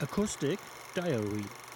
Acoustic Diary.